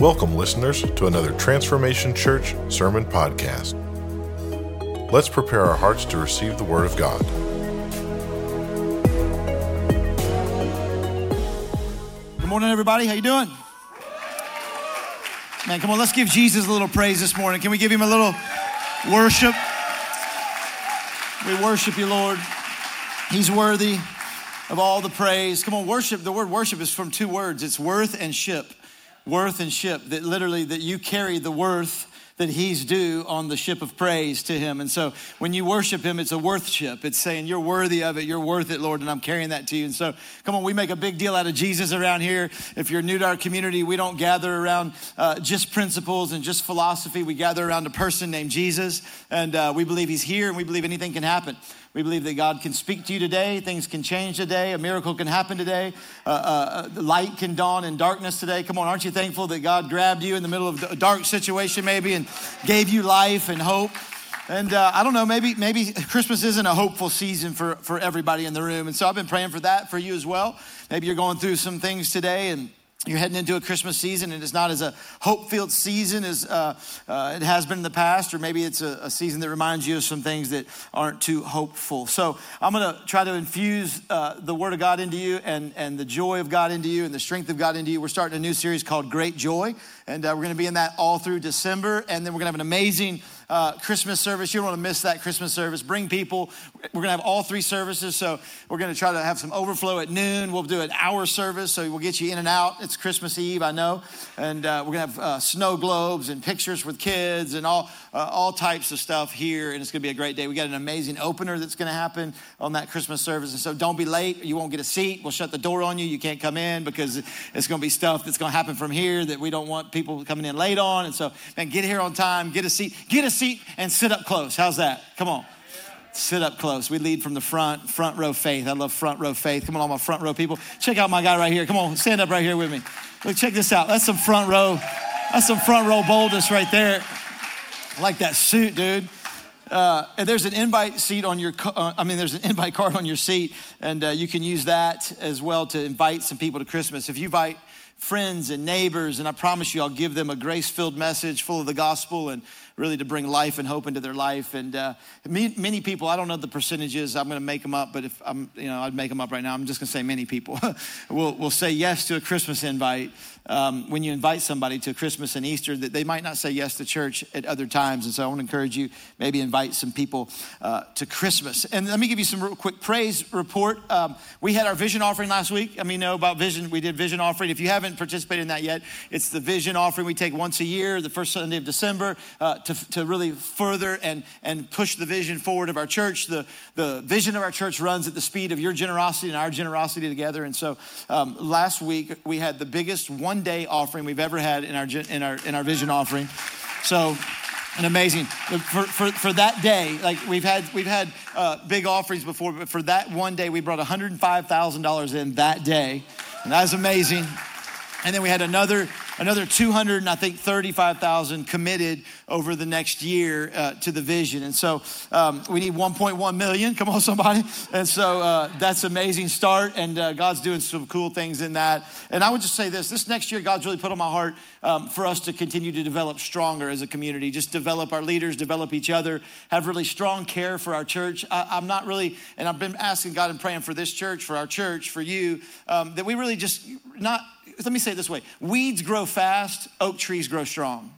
Welcome, listeners, to another Transformation Church Sermon Podcast. Let's prepare our hearts to receive the Word of God. Good morning, everybody. How you doing? Man, come on, let's give Jesus a little praise this morning. Can we give him a little worship? We worship you, Lord. He's worthy of all the praise. Come on, worship. The word worship is from two words. It's worth and ship worth and ship, that literally that you carry the worth that he's due on the ship of praise to him. And so when you worship him, it's a worth ship. It's saying, You're worthy of it, you're worth it, Lord, and I'm carrying that to you. And so come on, we make a big deal out of Jesus around here. If you're new to our community, we don't gather around uh, just principles and just philosophy. We gather around a person named Jesus, and uh, we believe he's here and we believe anything can happen. We believe that God can speak to you today, things can change today, a miracle can happen today, uh, uh, uh light can dawn in darkness today. Come on, aren't you thankful that God grabbed you in the middle of a dark situation maybe and gave you life and hope? And uh, I don't know, maybe maybe Christmas isn't a hopeful season for, for everybody in the room. And so I've been praying for that for you as well. Maybe you're going through some things today and you're heading into a Christmas season and it's not as a hope filled season as uh, uh, it has been in the past, or maybe it's a, a, season that reminds you of some things that aren't too hopeful. So I'm going to try to infuse uh, the Word of God into you and, and the joy of God into you and the strength of God into you. We're starting a new series called Great Joy, and uh, we're going to be in that all through December, and then we're going to have an amazing uh, Christmas service. You don't want to miss that Christmas service. Bring people. We're going to have all three services. So we're going to try to have some overflow at noon. We'll do an hour service. So we'll get you in and out. It's Christmas Eve, I know. And uh, we're going to have uh, snow globes and pictures with kids and all, uh, all types of stuff here. And it's going to be a great day. We got an amazing opener that's going to happen on that Christmas service. And so don't be late. You won't get a seat. We'll shut the door on you. You can't come in because it's going to be stuff that's going to happen from here that we don't want people coming in late on. And so, man, get here on time. Get a seat. Get a seat and sit up close. How's that? Come on. Sit up close. We lead from the front, front row faith. I love front row faith. Come on, all my front row people. Check out my guy right here. Come on, stand up right here with me. Look, check this out. That's some front row. That's some front row boldness right there. I like that suit, dude. Uh, and there's an invite seat on your, uh, I mean, there's an invite card on your seat, and uh, you can use that as well to invite some people to Christmas. If you invite friends and neighbors, and I promise you, I'll give them a grace filled message full of the gospel and really to bring life and hope into their life. And uh, many people, I don't know the percentages, I'm going to make them up, but if I'm, you know, I'd make them up right now. I'm just going to say many people will, will say yes to a Christmas invite um, when you invite somebody to Christmas and Easter that they might not say yes to church at other times. And so I want to encourage you, maybe invite some people uh, to Christmas. And let me give you some real quick praise report. Um, we had our vision offering last week. I mean, know about vision. We did vision offering. If you haven't participated in that yet, it's the vision offering we take once a year, the first Sunday of December, uh, to, to really further and, and push the vision forward of our church. The, the vision of our church runs at the speed of your generosity and our generosity together. And so um, last week we had the biggest one day offering we've ever had in our, in our, in our vision offering. So, and amazing for, for, for that day like we've had we've had uh, big offerings before but for that one day we brought $105000 in that day and that was amazing and then we had another another 200 and I think 35,000 committed over the next year uh, to the vision. And so um, we need 1.1 million. Come on, somebody. And so uh, that's amazing start. And uh, God's doing some cool things in that. And I would just say this: this next year, God's really put on my heart um, for us to continue to develop stronger as a community. Just develop our leaders, develop each other, have really strong care for our church. I, am not really, and I've been asking God and praying for this church, for our church, for you, um, that we really just not let me say it this way weeds grow fast, oak trees grow strong.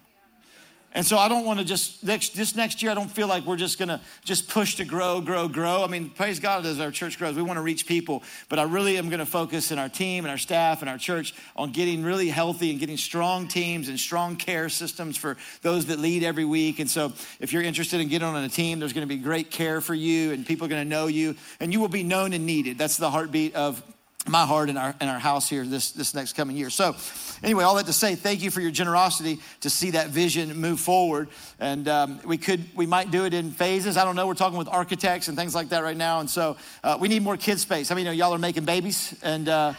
And so I don't want to just next this next year. I don't feel like we're just gonna just push to grow, grow, grow. I mean, praise God as our church grows. We want to reach people, but I really am to focus in our team and our staff and our church on getting really healthy and getting strong teams and strong care systems for those that lead every week. And so, if you're interested in getting on a team, there's to be great care for you, and people are to know you, and you will be known and needed. That's the heartbeat of my heart in our in our house here this this next coming year. So, anyway, all that to say, thank you for your generosity to see that vision move forward. And um, we could we might do it in phases. I don't know. We're talking with architects and things like that right now, and so uh, we need more kid space. I mean, you know, y'all are making babies and. Uh,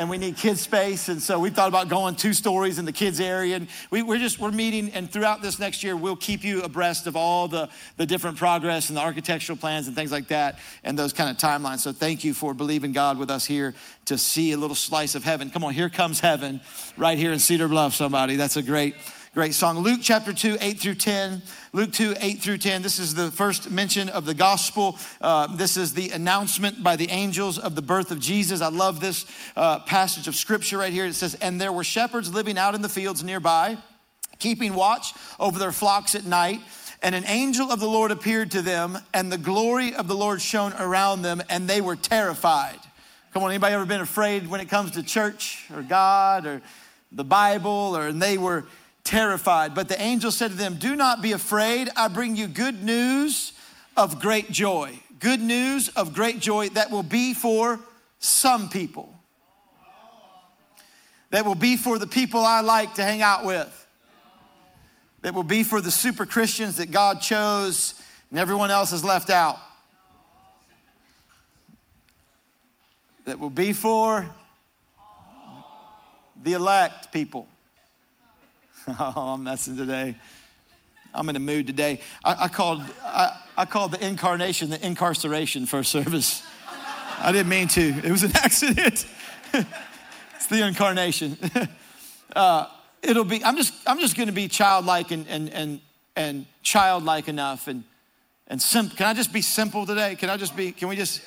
and we need kids space. And so we thought about going two stories in the kids area. And we, are just, we're meeting. And throughout this next year, we'll keep you abreast of all the, the different progress and the architectural plans and things like that and those kind of timelines. So thank you for believing God with us here to see a little slice of heaven. Come on, here comes heaven right here in Cedar Bluff, somebody. That's a great great song. Luke chapter 2, 8 through 10. Luke 2, 8 through 10. This is the first mention of the gospel. Uh, this is the announcement by the angels of the birth of Jesus. I love this uh, passage of scripture right here. It says, And there were shepherds living out in the fields nearby, keeping watch over their flocks at night. And an angel of the Lord appeared to them, and the glory of the Lord shone around them, and they were terrified. Come on, anybody ever been afraid when it comes to church or God or the Bible? Or and they were terrified. But the angel said to them, Do not be afraid. I bring you good news of great joy. Good news of great joy that will be for some people. That will be for the people I like to hang out with. That will be for the super Christians that God chose and everyone else is left out. That will be for the elect people. oh, I'm messing today. I'm in a mood today. I, I called I, I, called the incarnation the incarceration for service. I didn't mean to. It was an accident. it's the incarnation. Uh, it'll be. I'm just. I'm just going to be childlike and and and and childlike enough and and simple. Can I just be simple today? Can I just be? Can we just?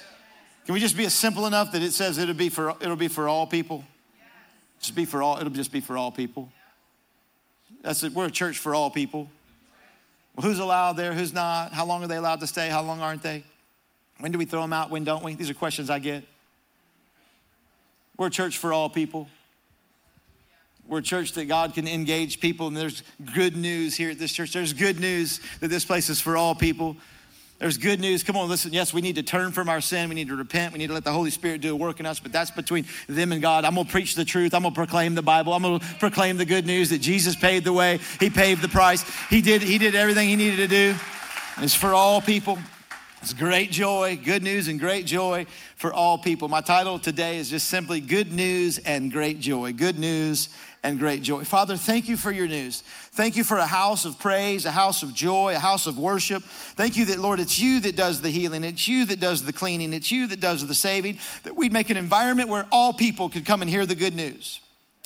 Can we just be simple enough that it says it'll be for it'll be for all people? Just be for all. It'll just be for all people. That's it. We're a church for all people. Well, who's allowed there? Who's not? How long are they allowed to stay? How long aren't they? When do we throw them out? When don't we? These are questions I get. We're a church for all people. We're a church that God can engage people, and there's good news here at this church. There's good news that this place is for all people. There's good news. Come on, listen. Yes, we need to turn from our sin. We need to repent. We need to let the Holy Spirit do a work in us, but that's between them and God. I'm going to preach the truth. I'm going to proclaim the Bible. I'm going to proclaim the good news that Jesus paid the way. He paid the price. He did, he did everything he needed to do. It's for all people. It's great joy, good news, and great joy for all people. My title today is just simply Good News and Great Joy. Good news and great joy. Father, thank you for your news. Thank you for a house of praise, a house of joy, a house of worship. Thank you that, Lord, it's you that does the healing, it's you that does the cleaning, it's you that does the saving, that we'd make an environment where all people could come and hear the good news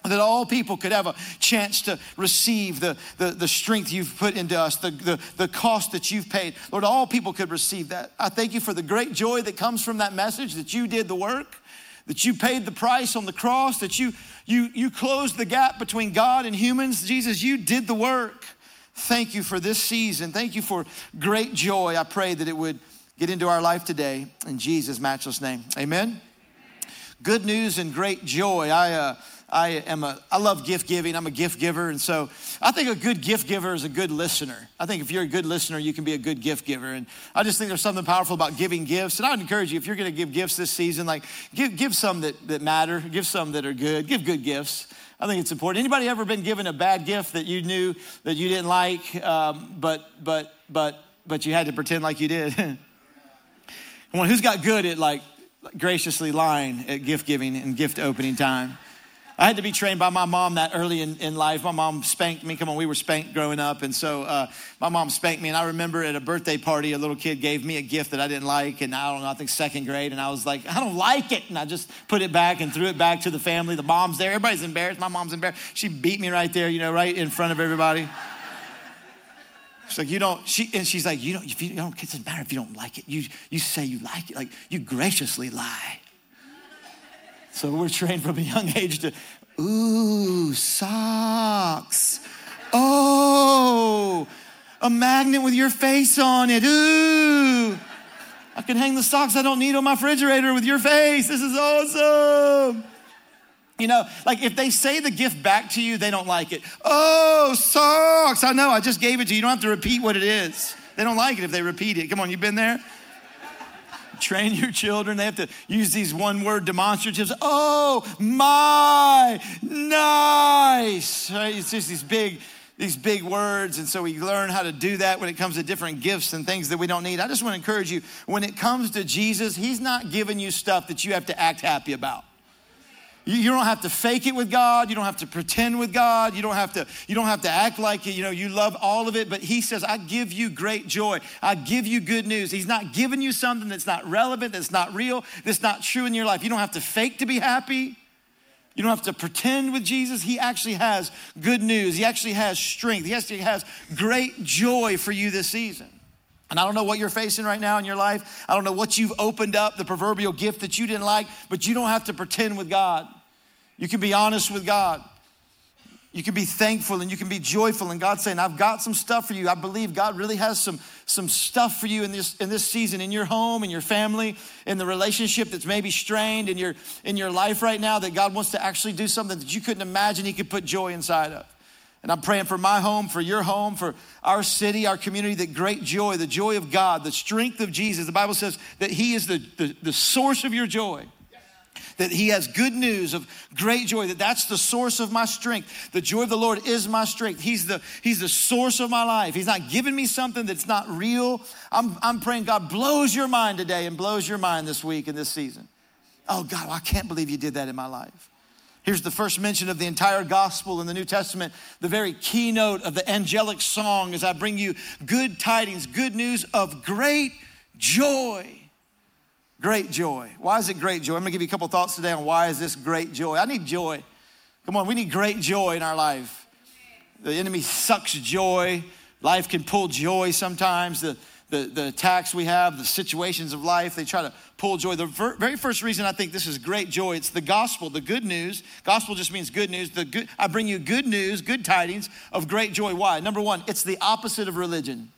that all people could have a chance to receive the, the, the strength you've put into us, the, the, the cost that you've paid. Lord, all people could receive that. I thank you for the great joy that comes from that message that you did the work, that you paid the price on the cross, that you you, you closed the gap between God and humans. Jesus, you did the work. Thank you for this season. Thank you for great joy. I pray that it would get into our life today in Jesus' matchless name. Amen. Good news and great joy. I, uh, I am a, I love gift giving. I'm a gift giver. And so I think a good gift giver is a good listener. I think if you're a good listener, you can be a good gift giver. And I just think there's something powerful about giving gifts. And I would encourage you, if you're going to give gifts this season, like give, give some that, that matter, give some that are good, give good gifts. I think it's important. Anybody ever been given a bad gift that you knew that you didn't like, um, but, but, but, but you had to pretend like you did? Who's got good at like graciously lying at gift giving and gift opening time? I had to be trained by my mom that early in, in life. My mom spanked me. Come on, we were spanked growing up. And so uh, my mom spanked me. And I remember at a birthday party, a little kid gave me a gift that I didn't like. And I don't know, I think second grade. And I was like, I don't like it. And I just put it back and threw it back to the family. The mom's there. Everybody's embarrassed. My mom's embarrassed. She beat me right there, you know, right in front of everybody. She's like, you don't, she, and she's like, you don't, if you, don't, it doesn't matter if you don't like it. You, you say you like it. Like, you graciously lie. So we're trained from a young age to, ooh, socks. Oh, a magnet with your face on it. Ooh. I can hang the socks I don't need on my refrigerator with your face. This is awesome. You know, like if they say the gift back to you, they don't like it. Oh, socks. I know, I just gave it to you. You don't have to repeat what it is. They don't like it if they repeat it. Come on, you've been there? Train your children. They have to use these one word demonstratives. Oh, my, nice. Right? It's just these big, these big words. And so we learn how to do that when it comes to different gifts and things that we don't need. I just want to encourage you when it comes to Jesus, He's not giving you stuff that you have to act happy about. You don't have to fake it with God. You don't have to pretend with God. You don't have to, you don't have to act like it. you know you love all of it. But he says, I give you great joy. I give you good news. He's not giving you something that's not relevant, that's not real, that's not true in your life. You don't have to fake to be happy. You don't have to pretend with Jesus. He actually has good news. He actually has strength. He actually has great joy for you this season. And I don't know what you're facing right now in your life. I don't know what you've opened up, the proverbial gift that you didn't like, but you don't have to pretend with God. You can be honest with God. You can be thankful and you can be joyful. And God's saying, I've got some stuff for you. I believe God really has some, some stuff for you in this, in this season, in your home, in your family, in the relationship that's maybe strained in your, in your life right now, that God wants to actually do something that you couldn't imagine He could put joy inside of. And I'm praying for my home, for your home, for our city, our community, that great joy, the joy of God, the strength of Jesus. The Bible says that He is the, the, the source of your joy that he has good news of great joy, that that's the source of my strength. The joy of the Lord is my strength. He's the, he's the source of my life. He's not giving me something that's not real. I'm, I'm praying God blows your mind today and blows your mind this week and this season. Oh God, I can't believe you did that in my life. Here's the first mention of the entire gospel in the New Testament, the very keynote of the angelic song as I bring you good tidings, good news of great joy. Great joy. Why is it great joy? I'm gonna give you a couple thoughts today on why is this great joy. I need joy. Come on, we need great joy in our life. The enemy sucks joy. Life can pull joy sometimes. The, the, the attacks we have, the situations of life, they try to pull joy. The ver- very first reason I think this is great joy, it's the gospel, the good news. Gospel just means good news. The good, I bring you good news, good tidings of great joy. Why? Number one, it's the opposite of religion.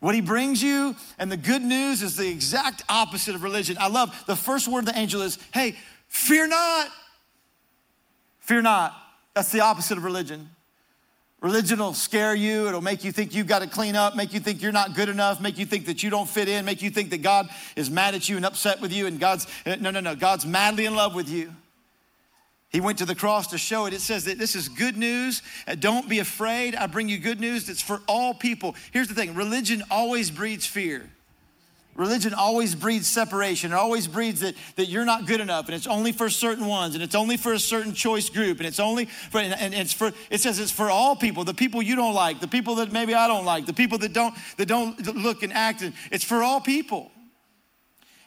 What he brings you and the good news is the exact opposite of religion. I love the first word of the angel is, hey, fear not. Fear not. That's the opposite of religion. Religion will scare you. It'll make you think you've got to clean up, make you think you're not good enough, make you think that you don't fit in, make you think that God is mad at you and upset with you, and God's, no, no, no, God's madly in love with you. He went to the cross to show it. It says that this is good news. Uh, don't be afraid. I bring you good news that's for all people. Here's the thing religion always breeds fear. Religion always breeds separation. It always breeds that, that you're not good enough, and it's only for certain ones, and it's only for a certain choice group, and it's only for, and it's for, it says it's for all people, the people you don't like, the people that maybe I don't like, the people that don't, that don't look and act. It's for all people.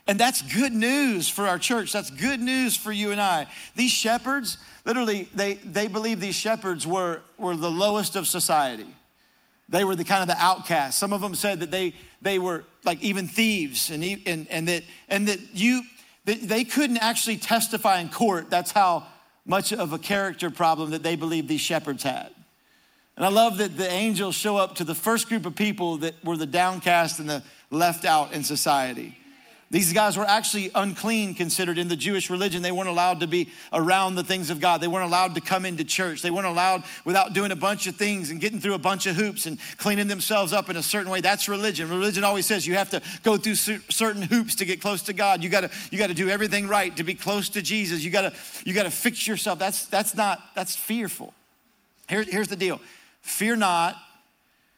And that's good news for our church. That's good news for you and I. These shepherds, literally, they, they believe these shepherds were, were the lowest of society. They were the kind of the outcasts. Some of them said that they, they were like even thieves and, and, and that, and that you, that they couldn't actually testify in court. That's how much of a character problem that they believed these shepherds had. And I love that the angels show up to the first group of people that were the downcast and the left out in society. These guys were actually unclean considered in the Jewish religion. They weren't allowed to be around the things of God. They weren't allowed to come into church. They weren't allowed without doing a bunch of things and getting through a bunch of hoops and cleaning themselves up in a certain way. That's religion. Religion always says you have to go through certain hoops to get close to God. You gotta, you gotta do everything right to be close to Jesus. You gotta, you gotta fix yourself. That's, that's not, that's fearful. Here, here's the deal. Fear not.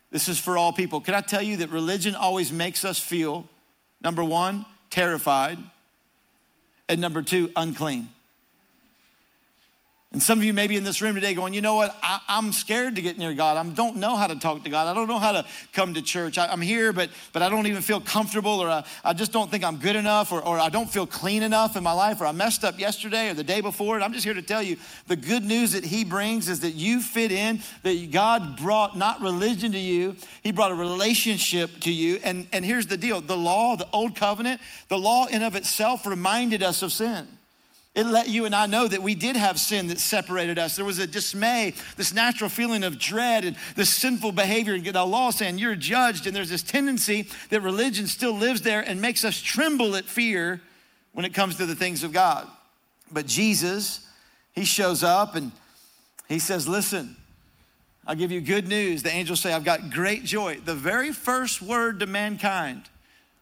This is for all people. Can I tell you that religion always makes us feel, number one, terrified, and number two, unclean. And some of you may be in this room today going, you know what? I, am scared to get near God. I don't know how to talk to God. I don't know how to come to church. I, am here, but, but I don't even feel comfortable, or I, I just don't think I'm good enough, or, or I don't feel clean enough in my life, or I messed up yesterday or the day before. And I'm just here to tell you the good news that He brings is that you fit in, that God brought not religion to you, He brought a relationship to you. And, and here's the deal the law, the old covenant, the law in of itself reminded us of sin. It let you and I know that we did have sin that separated us. There was a dismay, this natural feeling of dread and this sinful behavior. And the law saying you're judged. And there's this tendency that religion still lives there and makes us tremble at fear when it comes to the things of God. But Jesus, he shows up and he says, Listen, I'll give you good news. The angels say, I've got great joy. The very first word to mankind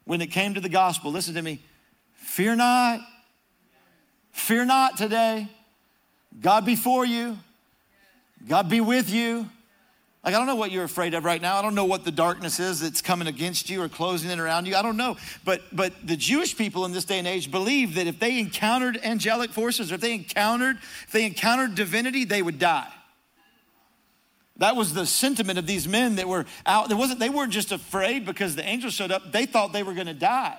when it came to the gospel, listen to me, fear not. Fear not today. God be for you. God be with you. Like, I don't know what you're afraid of right now. I don't know what the darkness is that's coming against you or closing in around you. I don't know. But, but the Jewish people in this day and age believe that if they encountered angelic forces or if they encountered, if they encountered divinity, they would die. That was the sentiment of these men that were out. There wasn't, they weren't just afraid because the angels showed up, they thought they were going to die.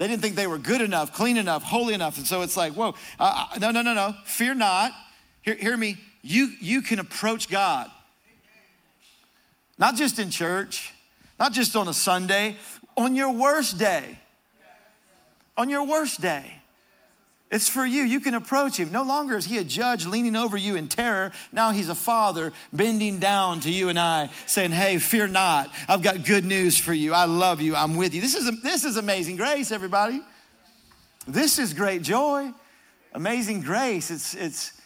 They didn't think they were good enough, clean enough, holy enough. And so it's like, whoa, uh, uh no, no, no, no. Fear not. Hear, hear me. You, you can approach God. Not just in church, not just on a Sunday, on your worst day. On your worst day. It's for you. You can approach him. No longer is he a judge leaning over you in terror. Now he's a father bending down to you and I, saying, Hey, fear not. I've got good news for you. I love you. I'm with you. This is, this is amazing grace, everybody. This is great joy. Amazing grace. It's, it's,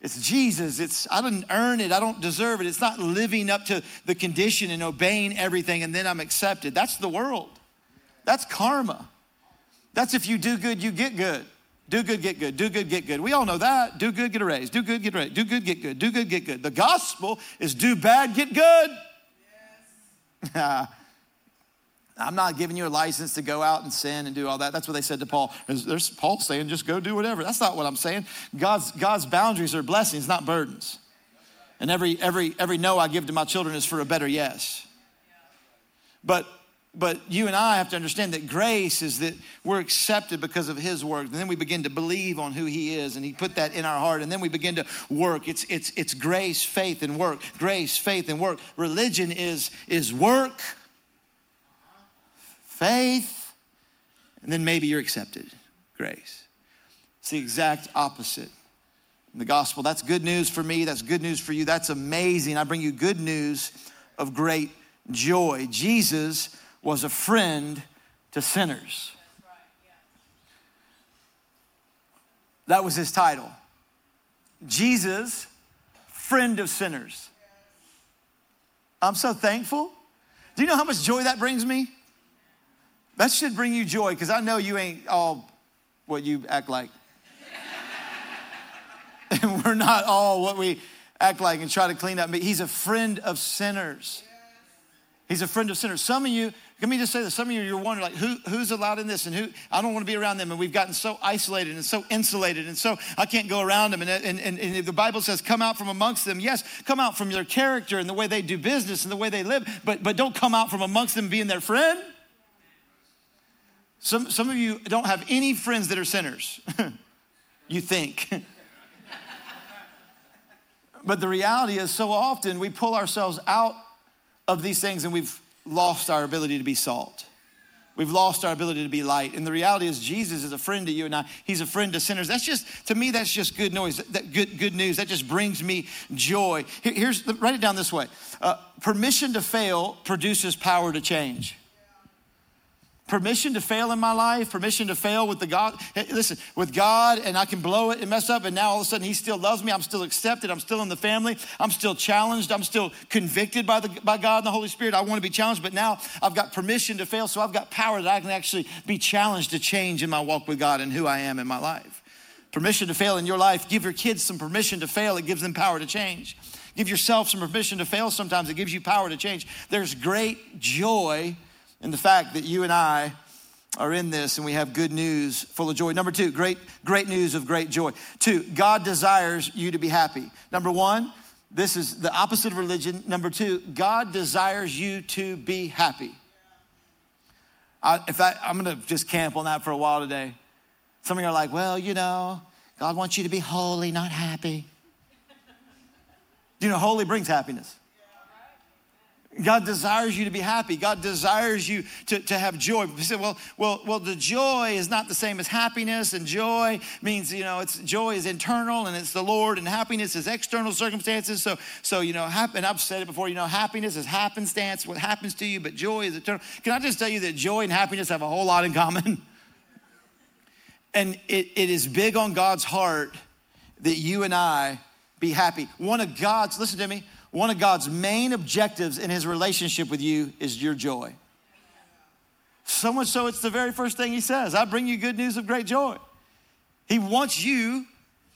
it's Jesus. It's I didn't earn it. I don't deserve it. It's not living up to the condition and obeying everything and then I'm accepted. That's the world. That's karma. That's if you do good, you get good. Do good, get good. Do good, get good. We all know that. Do good, get a raise. Do good, get a raise. Do good, get good. Do good, get good. The gospel is do bad, get good. Yes. I'm not giving you a license to go out and sin and do all that. That's what they said to Paul. There's, Paul saying, just go do whatever. That's not what I'm saying. God's, God's boundaries are blessings, not burdens. And every, every, every no I give to my children is for a better yes. But but you and I have to understand that grace is that we're accepted because of his work. And then we begin to believe on who he is and he put that in our heart. And then we begin to work. It's, it's, it's grace, faith, and work. Grace, faith, and work. Religion is, is work, faith, and then maybe you're accepted. Grace. It's the exact opposite. In the gospel, that's good news for me. That's good news for you. That's amazing. I bring you good news of great joy. Jesus was a friend to sinners. That was his title. Jesus, friend of sinners. I'm so thankful. Do you know how much joy that brings me? That should bring you joy because I know you ain't all what you act like. and we're not all what we act like and try to clean up. He's a friend of sinners. He's a friend of sinners. Some of you, let me just say this. Some of you, you're wondering, like, who, who's allowed in this and who, I don't want to be around them. And we've gotten so isolated and so insulated. And so I can't go around them. And, and, and, and the Bible says, come out from amongst them. Yes, come out from their character and the way they do business and the way they live, but, but don't come out from amongst them being their friend. Some, some of you don't have any friends that are sinners, you think. but the reality is, so often we pull ourselves out of these things and we've lost our ability to be salt. We've lost our ability to be light. And the reality is Jesus is a friend to you and I. He's a friend to sinners. That's just, to me, that's just good noise. That good, good news. That just brings me joy. Here's, write it down this way. Uh, permission to fail produces power to change permission to fail in my life, permission to fail with the God. Listen, with God, and I can blow it and mess up, and now all of a sudden He still loves me. I'm still accepted. I'm still in the family. I'm still challenged. I'm still convicted by the by God and the Holy Spirit. I want to be challenged, but now I've got permission to fail, so I've got power that I can actually be challenged to change in my walk with God and who I am in my life. Permission to fail in your life. Give your kids some permission to fail. It gives them power to change. Give yourself some permission to fail sometimes. It gives you power to change. There's great joy and the fact that you and I are in this and we have good news full of joy. Number two, great, great news of great joy. Two, God desires you to be happy. Number one, this is the opposite of religion. Number two, God desires you to be happy. I, if I, I'm gonna just camp on that for a while today. Some of you are like, well, you know, God wants you to be holy, not happy. You know holy brings happiness? God desires you to be happy. God desires you to, to have joy. We say, well, well, well, the joy is not the same as happiness, and joy means, you know, it's joy is internal and it's the Lord, and happiness is external circumstances. So, so you know, hap- and I've said it before, you know, happiness is happenstance, what happens to you, but joy is eternal. Can I just tell you that joy and happiness have a whole lot in common? and it, it is big on God's heart that you and I be happy. One of God's, listen to me, one of God's main objectives in his relationship with you is your joy. So much so, it's the very first thing he says I bring you good news of great joy. He wants you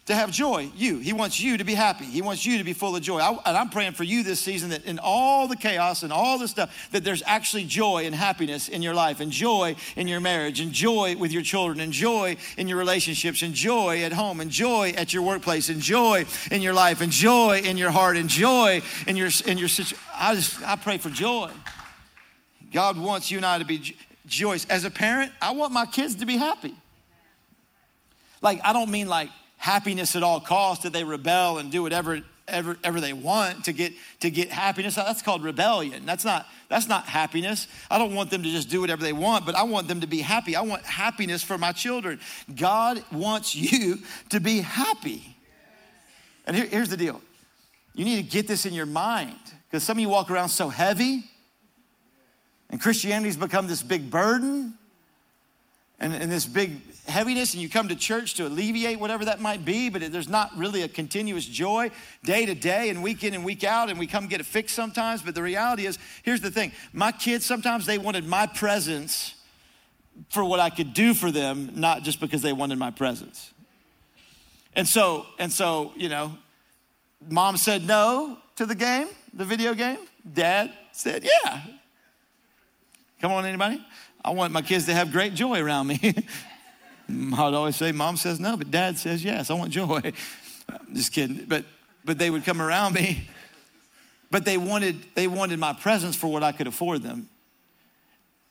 to have joy. You. He wants you to be happy. He wants you to be full of joy. I, and I'm praying for you this season that in all the chaos and all the stuff, that there's actually joy and happiness in your life, and joy in your marriage, and joy with your children, and joy in your relationships, and joy at home, and joy at your workplace, and joy in your life, and joy in your heart, and joy in your in your situation. I just I pray for joy. God wants you and I to be joyous. As a parent, I want my kids to be happy. Like I don't mean like happiness at all costs, that they rebel and do whatever ever, ever they want to get to get happiness. That's called rebellion. That's not that's not happiness. I don't want them to just do whatever they want, but I want them to be happy. I want happiness for my children. God wants you to be happy. And here, here's the deal. You need to get this in your mind because some of you walk around so heavy, and Christianity's become this big burden and, and this big heaviness and you come to church to alleviate whatever that might be, but there's not really a continuous joy day to day and week in and week out, and we come get it fixed sometimes. But the reality is, here's the thing my kids sometimes they wanted my presence for what I could do for them, not just because they wanted my presence. And so, and so, you know, mom said no to the game, the video game. Dad said, yeah. Come on, anybody? I want my kids to have great joy around me. Mm, I'd always say, Mom says no, but Dad says yes. I want joy. I'm Just kidding. But but they would come around me. But they wanted they wanted my presence for what I could afford them.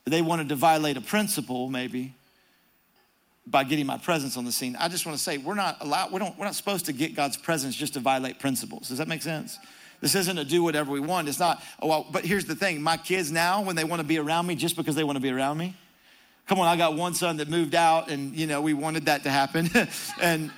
They wanted to violate a principle, maybe, by getting my presence on the scene. I just want to say we're not allowed, we don't, we're not supposed to get God's presence just to violate principles. Does that make sense? This isn't to do whatever we want. It's not, oh, well, but here's the thing my kids now, when they want to be around me just because they want to be around me, Come on, I got one son that moved out, and you know we wanted that to happen, and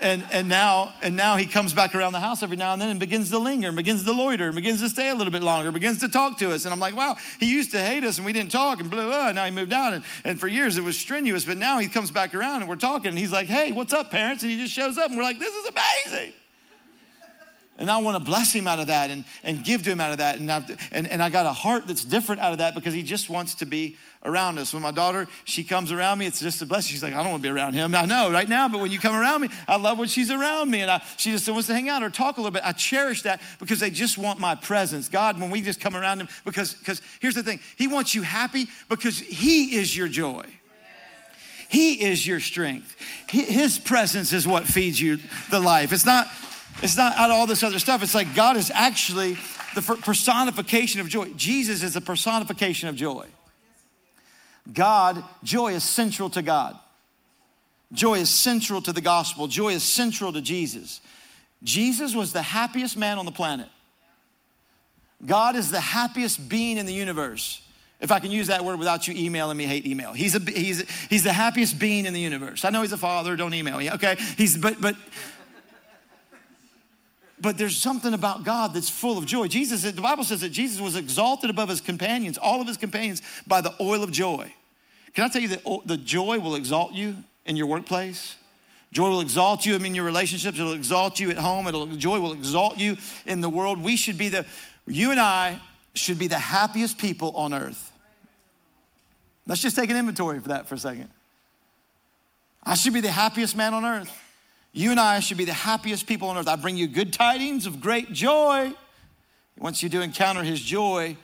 and and now and now he comes back around the house every now and then and begins to linger, and begins to loiter, and begins to stay a little bit longer, begins to talk to us, and I'm like, wow, he used to hate us, and we didn't talk, and blah blah. Now he moved out, and, and for years it was strenuous, but now he comes back around, and we're talking, and he's like, hey, what's up, parents? And he just shows up, and we're like, this is amazing. And I want to bless him out of that and, and give to him out of that. And, I've, and, and I got a heart that's different out of that because he just wants to be around us. When my daughter, she comes around me, it's just a blessing. She's like, I don't want to be around him. I know right now, but when you come around me, I love when she's around me. And I, she just wants to hang out or talk a little bit. I cherish that because they just want my presence. God, when we just come around him, because, because here's the thing He wants you happy because He is your joy. He is your strength. His presence is what feeds you the life. It's not it's not out of all this other stuff. It's like God is actually the personification of joy. Jesus is the personification of joy. God, joy is central to God. Joy is central to the gospel. Joy is central to Jesus. Jesus was the happiest man on the planet. God is the happiest being in the universe. If I can use that word without you emailing me, hate email. He's, a, he's, he's the happiest being in the universe. I know he's a father, don't email me, okay? He's, but, but, but there's something about God that's full of joy. Jesus, the Bible says that Jesus was exalted above his companions, all of his companions, by the oil of joy. Can I tell you that the joy will exalt you in your workplace? Joy will exalt you in your relationships. It'll exalt you at home. It'll, joy will exalt you in the world. We should be the, you and I should be the happiest people on earth. Let's just take an inventory for that for a second. I should be the happiest man on earth. You and I should be the happiest people on earth. I bring you good tidings of great joy. Once you do encounter his joy,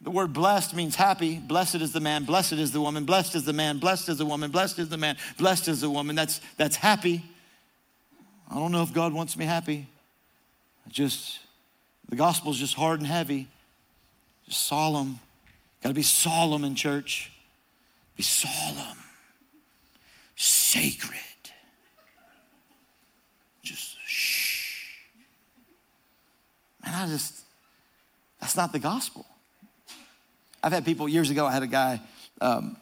the word blessed means happy. Blessed is the man, blessed is the woman, blessed is the man, blessed is the woman, blessed is the man, blessed is the woman. That's, that's happy. I don't know if God wants me happy. Just, the gospel is just hard and heavy, just solemn. Got to be solemn in church. Be solemn, sacred. Just shh. And I just, that's not the gospel. I've had people years ago, I had a guy, um,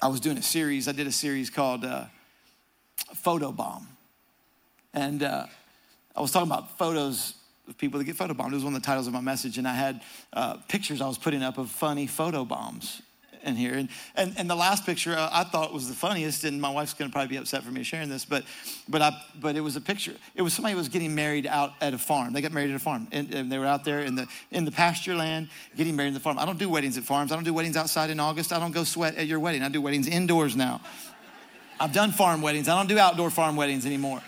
I was doing a series, I did a series called uh, Photo Bomb. And uh, I was talking about photos of people that get photobombed. It was one of the titles of my message. And I had uh, pictures I was putting up of funny photo bombs in here. And, and, and the last picture I thought was the funniest, and my wife's gonna probably be upset for me sharing this, but, but, I, but it was a picture. It was somebody who was getting married out at a farm. They got married at a farm, and, and they were out there in the, in the pasture land getting married in the farm. I don't do weddings at farms. I don't do weddings outside in August. I don't go sweat at your wedding. I do weddings indoors now. I've done farm weddings. I don't do outdoor farm weddings anymore.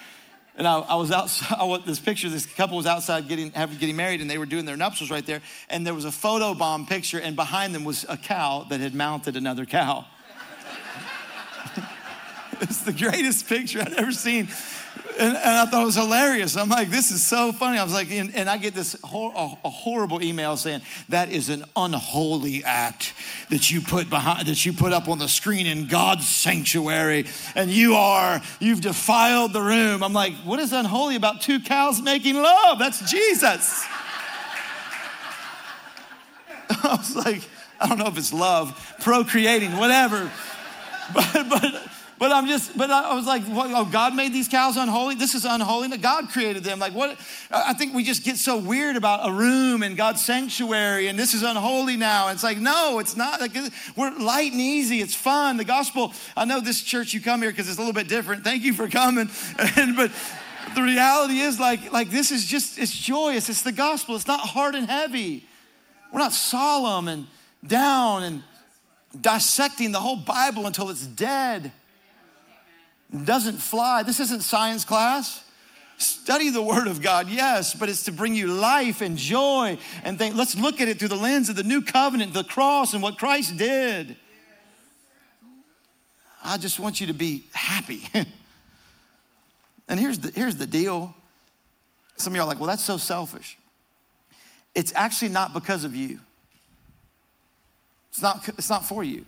And I, I was outside, this picture, this couple was outside getting, getting married and they were doing their nuptials right there. And there was a photo bomb picture and behind them was a cow that had mounted another cow. it's the greatest picture I've ever seen. And, and, I thought it was hilarious. I'm like, this is so funny. I was like, and, and I get this hor- a, a, horrible email saying that is an unholy act that you put behind, that you put up on the screen in God's sanctuary, and you are you've defiled the room. I'm like, what is unholy about two cows making love? That's Jesus. I was like, I don't know if it's love, procreating, whatever, but but but I'm just, but I was like, what, oh, God made these cows unholy? This is unholy. God created them. Like, what? I think we just get so weird about a room and God's sanctuary and this is unholy now. It's like, no, it's not. Like, we're light and easy. It's fun. The gospel, I know this church you come here because it's a little bit different. Thank you for coming. And, but, the reality is like like this is just it's joyous it's the gospel it's not hard and heavy we're not solemn and down and dissecting the whole bible until it's dead doesn't fly. This isn't science class. Study the Word of God, yes, but it's to bring you life and joy and think. Let's look at it through the lens of the new covenant, the cross, and what Christ did. I just want you to be happy. and here's the, here's the deal. Some of y'all are like, well, that's so selfish. It's actually not because of you. It's not, it's not for you.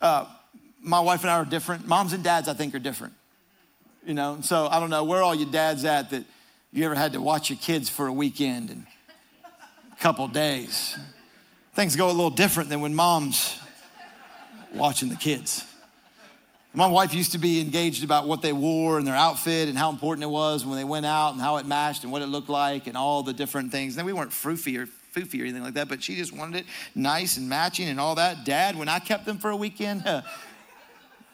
Uh, my wife and I are different. Moms and dads, I think, are different. You know, so I don't know where all your dads at that you ever had to watch your kids for a weekend and a couple days. Things go a little different than when mom's watching the kids. My wife used to be engaged about what they wore and their outfit and how important it was when they went out and how it matched and what it looked like and all the different things. Then we weren't froofy or foofy or anything like that, but she just wanted it nice and matching and all that. Dad, when I kept them for a weekend,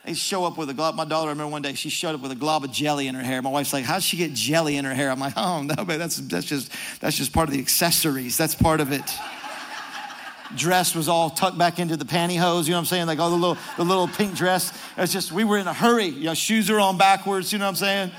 They show up with a glob. My daughter, I remember one day, she showed up with a glob of jelly in her hair. My wife's like, "How'd she get jelly in her hair?" I'm like, "Oh no, but that's that's just that's just part of the accessories. That's part of it." dress was all tucked back into the pantyhose. You know what I'm saying? Like all the little the little pink dress. It's just we were in a hurry. You know, shoes are on backwards. You know what I'm saying?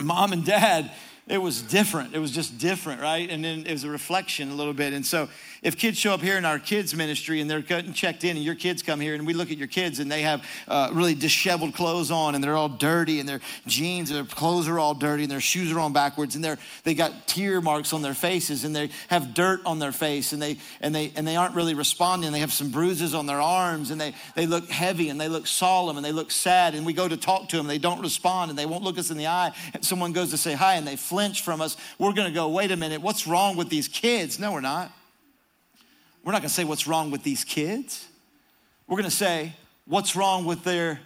Mom and dad, it was different. It was just different, right? And then it was a reflection a little bit. And so if kids show up here in our kids ministry and they're getting checked in and your kids come here and we look at your kids and they have uh, really disheveled clothes on and they're all dirty and their jeans and their clothes are all dirty and their shoes are on backwards and they're they got tear marks on their faces and they have dirt on their face and they and they and they aren't really responding. They have some bruises on their arms and they they look heavy and they look solemn and they look sad and we go to talk to them. They don't respond and they won't look us in the eye. And someone goes to say hi and they flinch from us. We're going to go wait a minute. What's wrong with these kids? No we're not we're not gonna say what's wrong with these kids. We're gonna say what's wrong with their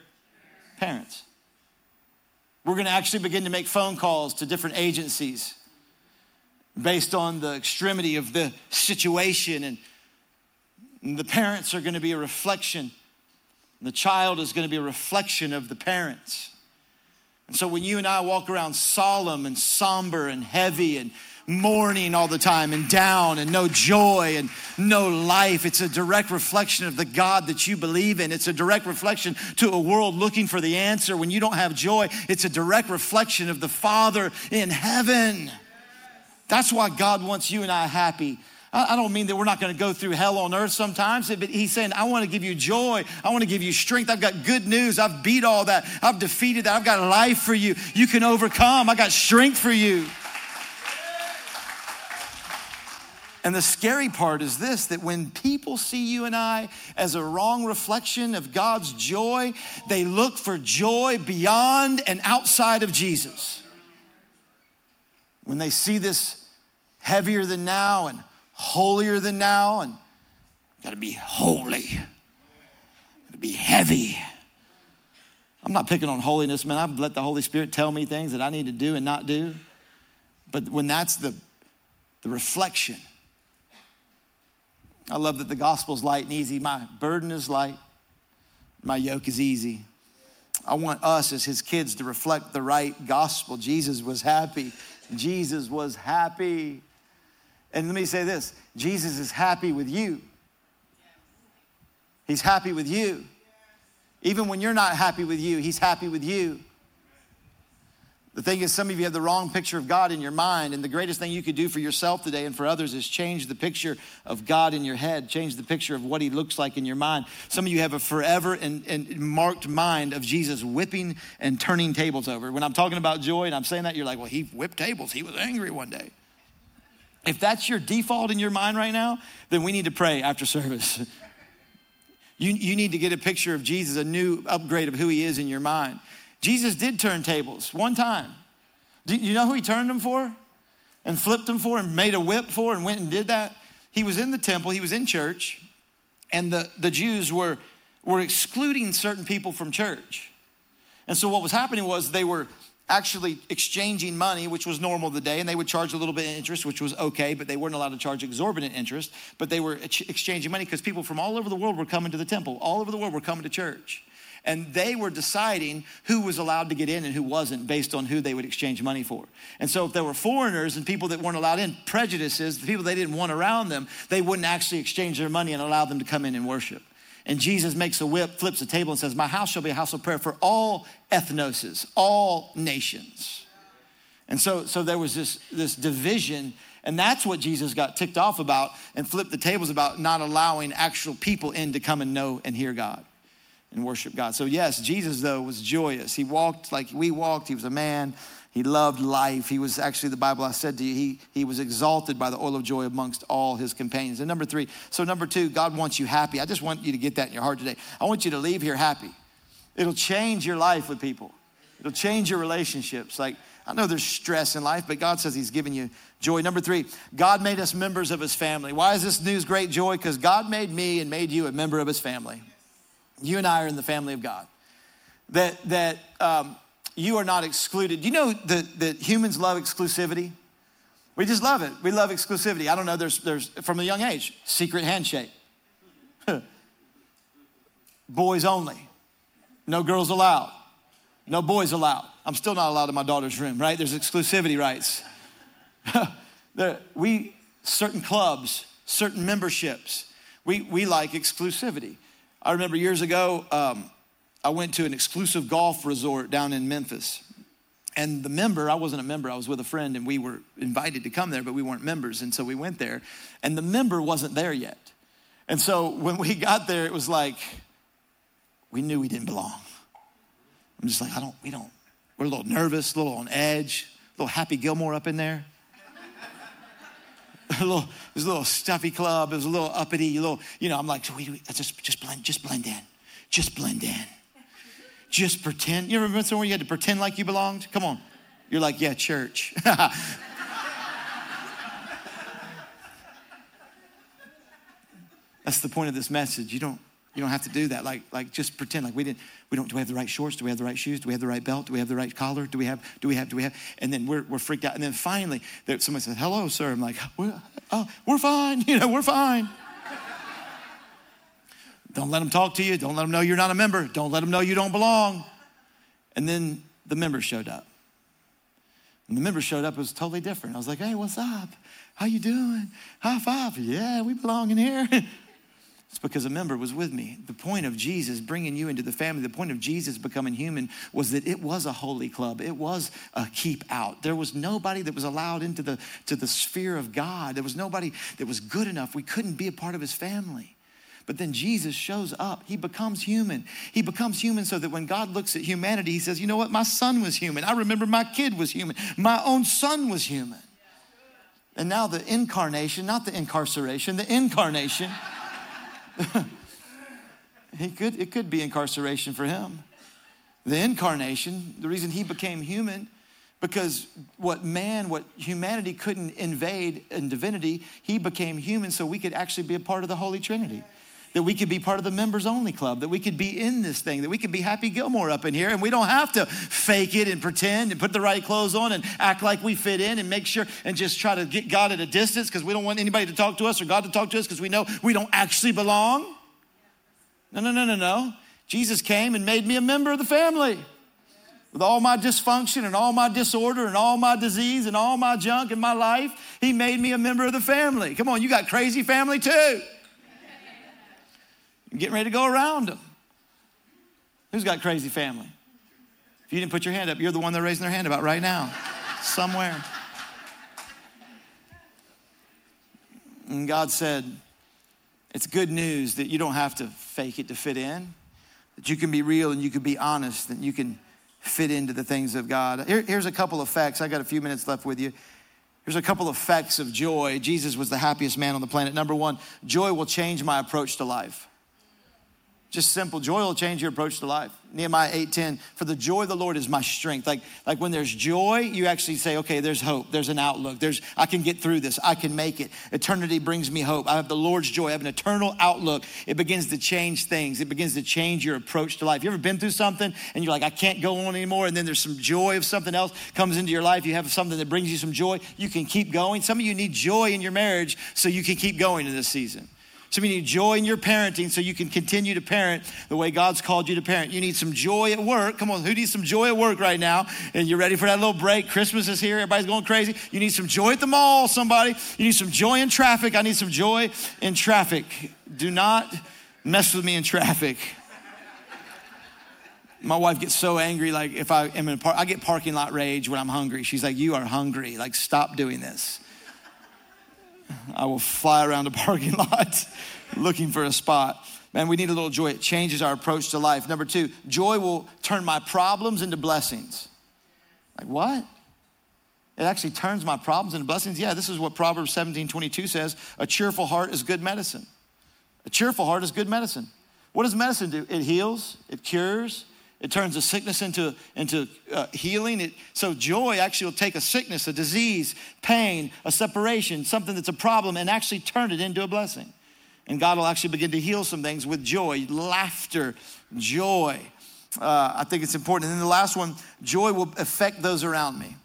parents. We're gonna actually begin to make phone calls to different agencies based on the extremity of the situation. And, the parents are gonna be a reflection, the child is gonna be a reflection of the parents. And so when you and I walk around solemn and somber and heavy and mourning all the time and down and no joy and no life. It's a direct reflection of the God that you believe in. It's a direct reflection to a world looking for the answer. When you don't have joy, it's a direct reflection of the Father in heaven. That's why God wants you and I happy. I don't mean that we're not going to go through hell on earth sometimes, but he's saying, I want to give you joy. I want to give you strength. I've got good news. I've beat all that. I've defeated that. I've got life for you. You can overcome. I got strength for you. And the scary part is this that when people see you and I as a wrong reflection of God's joy, they look for joy beyond and outside of Jesus. When they see this heavier than now and holier than now, and gotta be holy, gotta be heavy. I'm not picking on holiness, man. I've let the Holy Spirit tell me things that I need to do and not do. But when that's the, the reflection, I love that the gospel's light and easy. My burden is light, my yoke is easy. I want us as his kids to reflect the right gospel. Jesus was happy. Jesus was happy. And let me say this Jesus is happy with you. He's happy with you. Even when you're not happy with you, He's happy with you. The thing is, some of you have the wrong picture of God in your mind, and the greatest thing you could do for yourself today and for others is change the picture of God in your head, change the picture of what He looks like in your mind. Some of you have a forever and, and marked mind of Jesus whipping and turning tables over. When I'm talking about joy and I'm saying that, you're like, well, He whipped tables, He was angry one day. If that's your default in your mind right now, then we need to pray after service. you, you need to get a picture of Jesus, a new upgrade of who He is in your mind. Jesus did turn tables one time. Do you know who he turned them for? And flipped them for and made a whip for and went and did that? He was in the temple, he was in church, and the, the Jews were, were excluding certain people from church. And so what was happening was they were actually exchanging money, which was normal the day, and they would charge a little bit of interest, which was okay, but they weren't allowed to charge exorbitant interest. But they were exchanging money because people from all over the world were coming to the temple, all over the world were coming to church and they were deciding who was allowed to get in and who wasn't based on who they would exchange money for. And so if there were foreigners and people that weren't allowed in, prejudices, the people they didn't want around them, they wouldn't actually exchange their money and allow them to come in and worship. And Jesus makes a whip, flips a table, and says, My house shall be a house of prayer for all ethnoses, all nations. And so, so there was this, this division, and that's what Jesus got ticked off about and flipped the tables about not allowing actual people in to come and know and hear God and worship God. So, yes, Jesus, though, was joyous. He walked like we walked. He was a man. He loved life. He was actually, the Bible I said to you, he, he was exalted by the oil of joy amongst all his companions. And number three, so number two, God wants you happy. I just want you to get that in your heart today. I want you to leave here happy. It'll change your life with people, it'll change your relationships. Like, I know there's stress in life, but God says He's giving you joy. Number three, God made us members of His family. Why is this news great joy? Because God made me and made you a member of His family. You and I are in the family of God. That, that um, you are not excluded. You know that, that humans love exclusivity? We just love it. We love exclusivity. I don't know, there's, there's from a young age, secret handshake. boys only. No girls allowed. No boys allowed. I'm still not allowed in my daughter's room, right? There's exclusivity rights. there, we, certain clubs, certain memberships, we, we like exclusivity. I remember years ago, um, I went to an exclusive golf resort down in Memphis. And the member, I wasn't a member, I was with a friend, and we were invited to come there, but we weren't members. And so we went there, and the member wasn't there yet. And so when we got there, it was like, we knew we didn't belong. I'm just like, I don't, we don't, we're a little nervous, a little on edge, a little Happy Gilmore up in there. a little, a little stuffy club. It was a little uppity, a little, you know, I'm like, just, just blend, just blend in. Just blend in. Just pretend. You ever been somewhere you had to pretend like you belonged? Come on. You're like, yeah, church. That's the point of this message. You don't, you don't have to do that. Like, like just pretend like we didn't, we don't, do we have the right shorts? Do we have the right shoes? Do we have the right belt? Do we have the right collar? Do we have, do we have, do we have? And then we're, we're freaked out. And then finally, there, somebody says, hello, sir. I'm like, we're, oh, we're fine. You know, we're fine. don't let them talk to you. Don't let them know you're not a member. Don't let them know you don't belong. And then the member showed up. And the member showed up, it was totally different. I was like, hey, what's up? How you doing? High five. Yeah, we belong in here. It's because a member was with me. The point of Jesus bringing you into the family, the point of Jesus becoming human was that it was a holy club. It was a keep out. There was nobody that was allowed into the, to the sphere of God. There was nobody that was good enough. We couldn't be a part of his family. But then Jesus shows up. He becomes human. He becomes human so that when God looks at humanity, he says, You know what? My son was human. I remember my kid was human. My own son was human. And now the incarnation, not the incarceration, the incarnation. he could, it could be incarceration for him. The incarnation, the reason he became human, because what man, what humanity couldn't invade in divinity, he became human so we could actually be a part of the Holy Trinity. That we could be part of the members only club, that we could be in this thing, that we could be Happy Gilmore up in here, and we don't have to fake it and pretend and put the right clothes on and act like we fit in and make sure and just try to get God at a distance because we don't want anybody to talk to us or God to talk to us because we know we don't actually belong. No, no, no, no, no. Jesus came and made me a member of the family. With all my dysfunction and all my disorder and all my disease and all my junk in my life, He made me a member of the family. Come on, you got crazy family too. I'm getting ready to go around them. Who's got crazy family? If you didn't put your hand up, you're the one they're raising their hand about right now, somewhere. And God said, It's good news that you don't have to fake it to fit in, that you can be real and you can be honest, and you can fit into the things of God. Here, here's a couple of facts. I got a few minutes left with you. Here's a couple of facts of joy. Jesus was the happiest man on the planet. Number one, joy will change my approach to life. Just simple. Joy will change your approach to life. Nehemiah 8:10, for the joy of the Lord is my strength. Like, like when there's joy, you actually say, okay, there's hope, there's an outlook, there's I can get through this, I can make it. Eternity brings me hope. I have the Lord's joy, I have an eternal outlook. It begins to change things, it begins to change your approach to life. You ever been through something and you're like, I can't go on anymore, and then there's some joy of something else comes into your life, you have something that brings you some joy, you can keep going. Some of you need joy in your marriage so you can keep going in this season. Some of you need joy in your parenting so you can continue to parent the way God's called you to parent. You need some joy at work. Come on, who needs some joy at work right now? And you're ready for that little break. Christmas is here. Everybody's going crazy. You need some joy at the mall, somebody. You need some joy in traffic. I need some joy in traffic. Do not mess with me in traffic. My wife gets so angry, like if I am in a park, I get parking lot rage when I'm hungry. She's like, You are hungry. Like, stop doing this. I will fly around the parking lot looking for a spot. Man, we need a little joy. It changes our approach to life. Number two, joy will turn my problems into blessings. Like what? It actually turns my problems into blessings. Yeah, this is what Proverbs 17 22 says a cheerful heart is good medicine. A cheerful heart is good medicine. What does medicine do? It heals, it cures, it turns a sickness into, into uh, healing. It, so, joy actually will take a sickness, a disease, pain, a separation, something that's a problem, and actually turn it into a blessing. And God will actually begin to heal some things with joy, laughter, joy. Uh, I think it's important. And then the last one joy will affect those around me.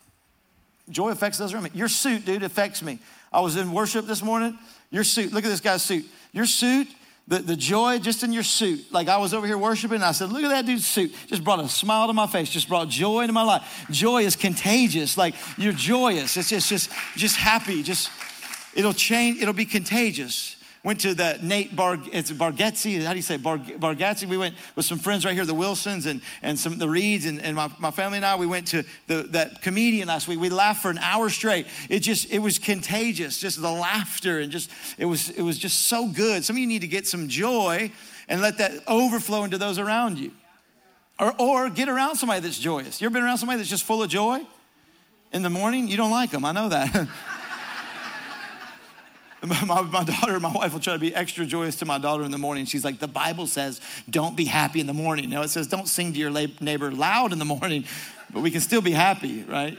Joy affects those around me. Your suit, dude, affects me. I was in worship this morning. Your suit, look at this guy's suit. Your suit the, the joy just in your suit. Like I was over here worshiping, I said, Look at that dude's suit. Just brought a smile to my face, just brought joy into my life. Joy is contagious. Like you're joyous. It's just, just, just happy. Just, it'll change, it'll be contagious. Went to the Nate Bar, it's Bargatze, how do you say Bar, Bargatze? We went with some friends right here, the Wilsons and, and some the Reeds and, and my, my family and I, we went to the, that comedian last week. We laughed for an hour straight. It just, it was contagious, just the laughter and just, it was, it was just so good. Some of you need to get some joy and let that overflow into those around you. Or, or get around somebody that's joyous. You ever been around somebody that's just full of joy? In the morning, you don't like them, I know that. My, my daughter, my wife will try to be extra joyous to my daughter in the morning. She's like, the Bible says, don't be happy in the morning. No, it says, don't sing to your neighbor loud in the morning, but we can still be happy, right?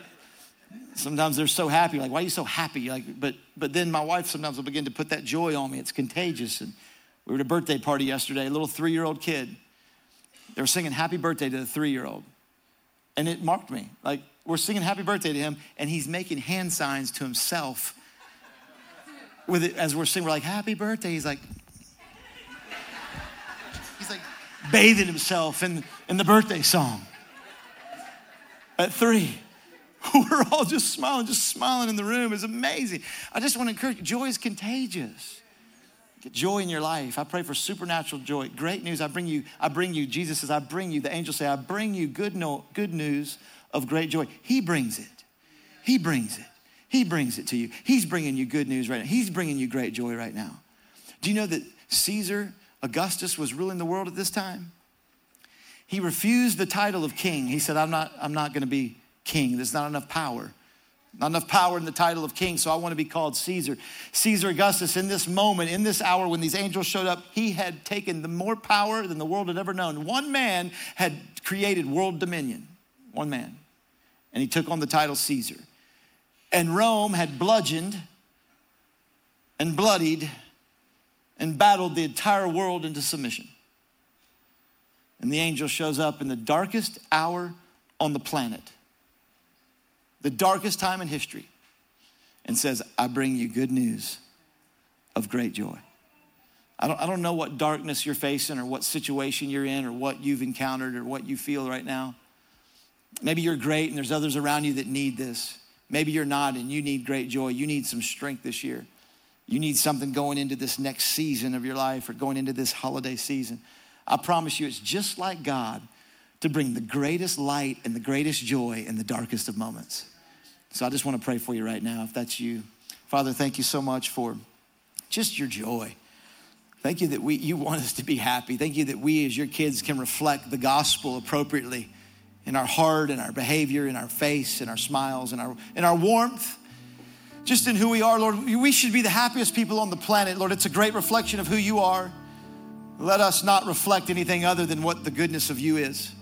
Sometimes they're so happy, like, why are you so happy? Like, but but then my wife sometimes will begin to put that joy on me. It's contagious. And we were at a birthday party yesterday, a little three-year-old kid. They were singing happy birthday to the three-year-old. And it marked me. Like, we're singing happy birthday to him, and he's making hand signs to himself with it as we're singing, we're like, happy birthday. He's like, he's like bathing himself in, in the birthday song. At three, we're all just smiling, just smiling in the room. It's amazing. I just want to encourage you, joy is contagious. Get joy in your life. I pray for supernatural joy. Great news. I bring you, I bring you, Jesus says, I bring you, the angels say, I bring you good, no, good news of great joy. He brings it. He brings it. He brings it to you. He's bringing you good news right now. He's bringing you great joy right now. Do you know that Caesar Augustus was ruling the world at this time? He refused the title of king. He said, I'm not, I'm not going to be king. There's not enough power. Not enough power in the title of king, so I want to be called Caesar. Caesar Augustus, in this moment, in this hour when these angels showed up, he had taken the more power than the world had ever known. One man had created world dominion. One man. And he took on the title Caesar. And Rome had bludgeoned and bloodied and battled the entire world into submission. And the angel shows up in the darkest hour on the planet, the darkest time in history, and says, I bring you good news of great joy. I don't, I don't know what darkness you're facing or what situation you're in or what you've encountered or what you feel right now. Maybe you're great and there's others around you that need this. Maybe you're not and you need great joy. You need some strength this year. You need something going into this next season of your life or going into this holiday season. I promise you, it's just like God to bring the greatest light and the greatest joy in the darkest of moments. So I just want to pray for you right now, if that's you. Father, thank you so much for just your joy. Thank you that we, you want us to be happy. Thank you that we, as your kids, can reflect the gospel appropriately in our heart, in our behavior, in our face, in our smiles, in our, in our warmth, just in who we are, Lord. We should be the happiest people on the planet, Lord. It's a great reflection of who you are. Let us not reflect anything other than what the goodness of you is.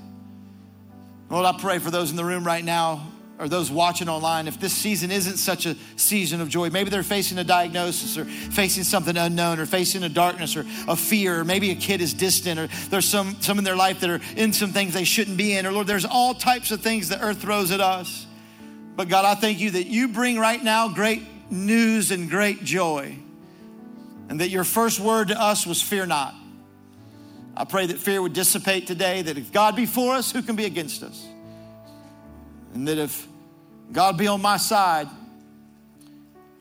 Lord, I pray for those in the room right now or those watching online, if this season isn't such a season of joy, maybe they're facing a diagnosis or facing something unknown or facing a darkness or a fear, or maybe a kid is distant or there's some, some in their life that are in some things they shouldn't be in, or Lord, there's all types of things that earth throws at us. But God, I thank you that you bring right now great news and great joy, and that your first word to us was fear not. I pray that fear would dissipate today, that if God be for us, who can be against us? And that if God be on my side,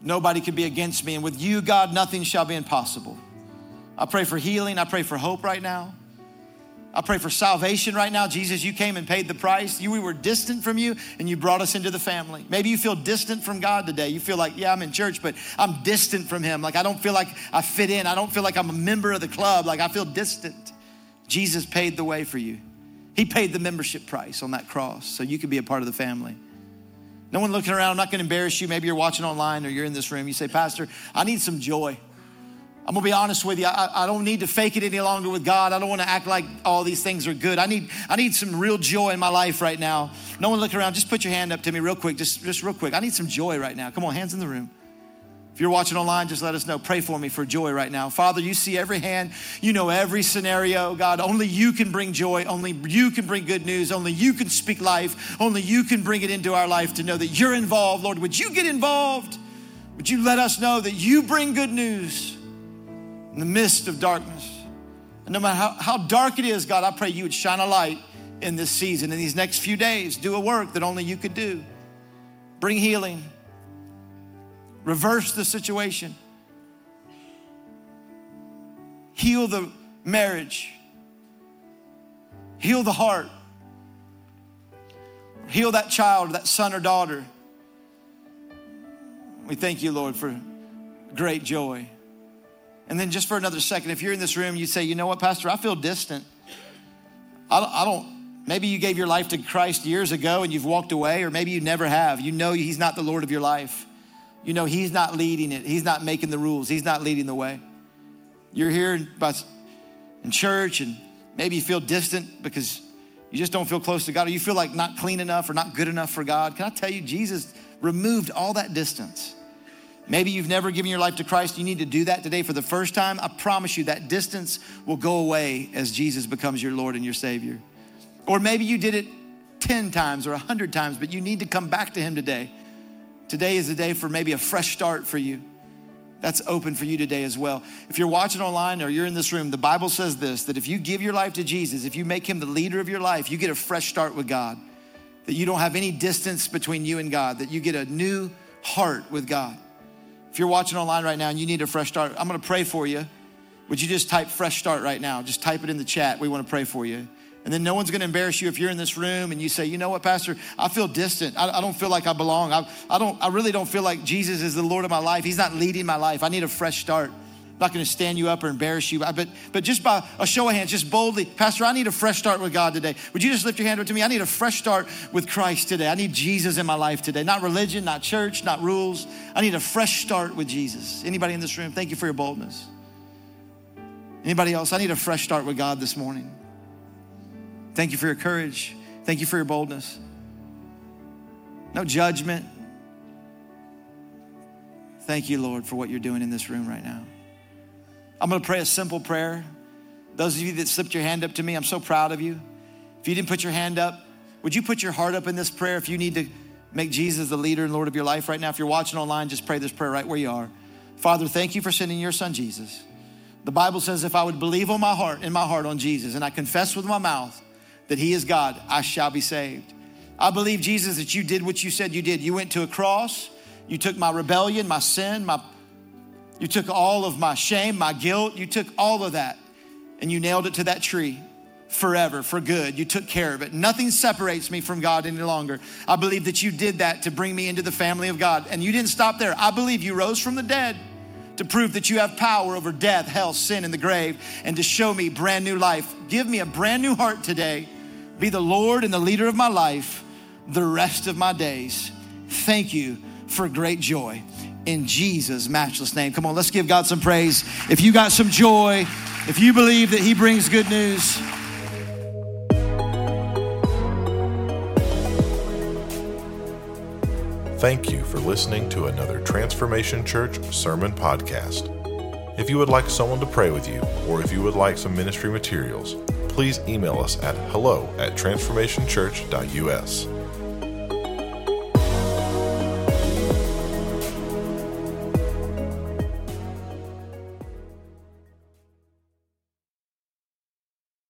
nobody can be against me. And with you, God, nothing shall be impossible. I pray for healing. I pray for hope right now. I pray for salvation right now. Jesus, you came and paid the price. You, we were distant from you and you brought us into the family. Maybe you feel distant from God today. You feel like, yeah, I'm in church, but I'm distant from Him. Like I don't feel like I fit in. I don't feel like I'm a member of the club. Like I feel distant. Jesus paid the way for you. He paid the membership price on that cross so you could be a part of the family. No one looking around. I'm not going to embarrass you. Maybe you're watching online or you're in this room. You say, Pastor, I need some joy. I'm gonna be honest with you. I, I, don't need to fake it any longer with God. I don't want to act like all these things are good. I need, I need some real joy in my life right now. No one looking around. Just put your hand up to me real quick. Just, just real quick. I need some joy right now. Come on, hands in the room. If you're watching online, just let us know. Pray for me for joy right now. Father, you see every hand. You know every scenario. God, only you can bring joy. Only you can bring good news. Only you can speak life. Only you can bring it into our life to know that you're involved. Lord, would you get involved? Would you let us know that you bring good news in the midst of darkness? And no matter how, how dark it is, God, I pray you would shine a light in this season, in these next few days. Do a work that only you could do. Bring healing reverse the situation, heal the marriage, heal the heart, heal that child, that son or daughter. We thank you, Lord, for great joy. And then, just for another second, if you're in this room, you say, you know what, Pastor, I feel distant. I don't, I don't, maybe you gave your life to Christ years ago and you've walked away, or maybe you never have. You know He's not the Lord of your life. You know, He's not leading it, He's not making the rules, He's not leading the way. You're here in church and maybe you feel distant because you just don't feel close to God, or you feel like not clean enough or not good enough for God. Can I tell you, Jesus removed all that distance. Maybe you've never given your life to Christ. You need to do that today for the first time. I promise you that distance will go away as Jesus becomes your Lord and your Savior. Or maybe you did it 10 times or 100 times, but you need to come back to Him today. Today is a day for maybe a fresh start for you. That's open for you today as well. If you're watching online or you're in this room, the Bible says this that if you give your life to Jesus, if you make him the leader of your life, you get a fresh start with God. That you don't have any distance between you and God, that you get a new heart with God. If you're watching online right now and you need a fresh start, I'm gonna pray for you. Would you just type fresh start right now? Just type it in the chat. We wanna pray for you. And then no one's going to embarrass you if you're in this room and you say, you know what, Pastor, I feel distant. I, I don't feel like I belong. I, I, don't, I really don't feel like Jesus is the Lord of my life. He's not leading my life. I need a fresh start. I'm not going to stand you up or embarrass you. But, but just by a show of hands, just boldly, Pastor, I need a fresh start with God today. Would you just lift your hand up to me? I need a fresh start with Christ today. I need Jesus in my life today. Not religion, not church, not rules. I need a fresh start with Jesus. Anybody in this room? Thank you for your boldness. Anybody else? I need a fresh start with God this morning. Thank you for your courage. Thank you for your boldness. No judgment. Thank you, Lord, for what you're doing in this room right now. I'm going to pray a simple prayer. Those of you that slipped your hand up to me, I'm so proud of you. If you didn't put your hand up, would you put your heart up in this prayer if you need to make Jesus the leader and Lord of your life right now? If you're watching online, just pray this prayer right where you are. Father, thank you for sending your son Jesus. The Bible says if I would believe on my heart, in my heart on Jesus, and I confess with my mouth that He is God, I shall be saved. I believe, Jesus, that you did what you said you did. You went to a cross, you took my rebellion, my sin, my you took all of my shame, my guilt, you took all of that and you nailed it to that tree. forever for good. You took care of it. Nothing separates me from God any longer. I believe that you did that to bring me into the family of God. And you didn't stop there. I believe you rose from the dead to prove that you have power over death, hell, sin, and the grave, and to show me brand new life. Give me a brand new heart today. Be the Lord and the leader of my life the rest of my days. Thank you for great joy. In Jesus' matchless name. Come on, let's give God some praise. If you got some joy, if you believe that He brings good news, Thank you for listening to another Transformation Church Sermon Podcast. If you would like someone to pray with you, or if you would like some ministry materials, please email us at hello at transformationchurch.us.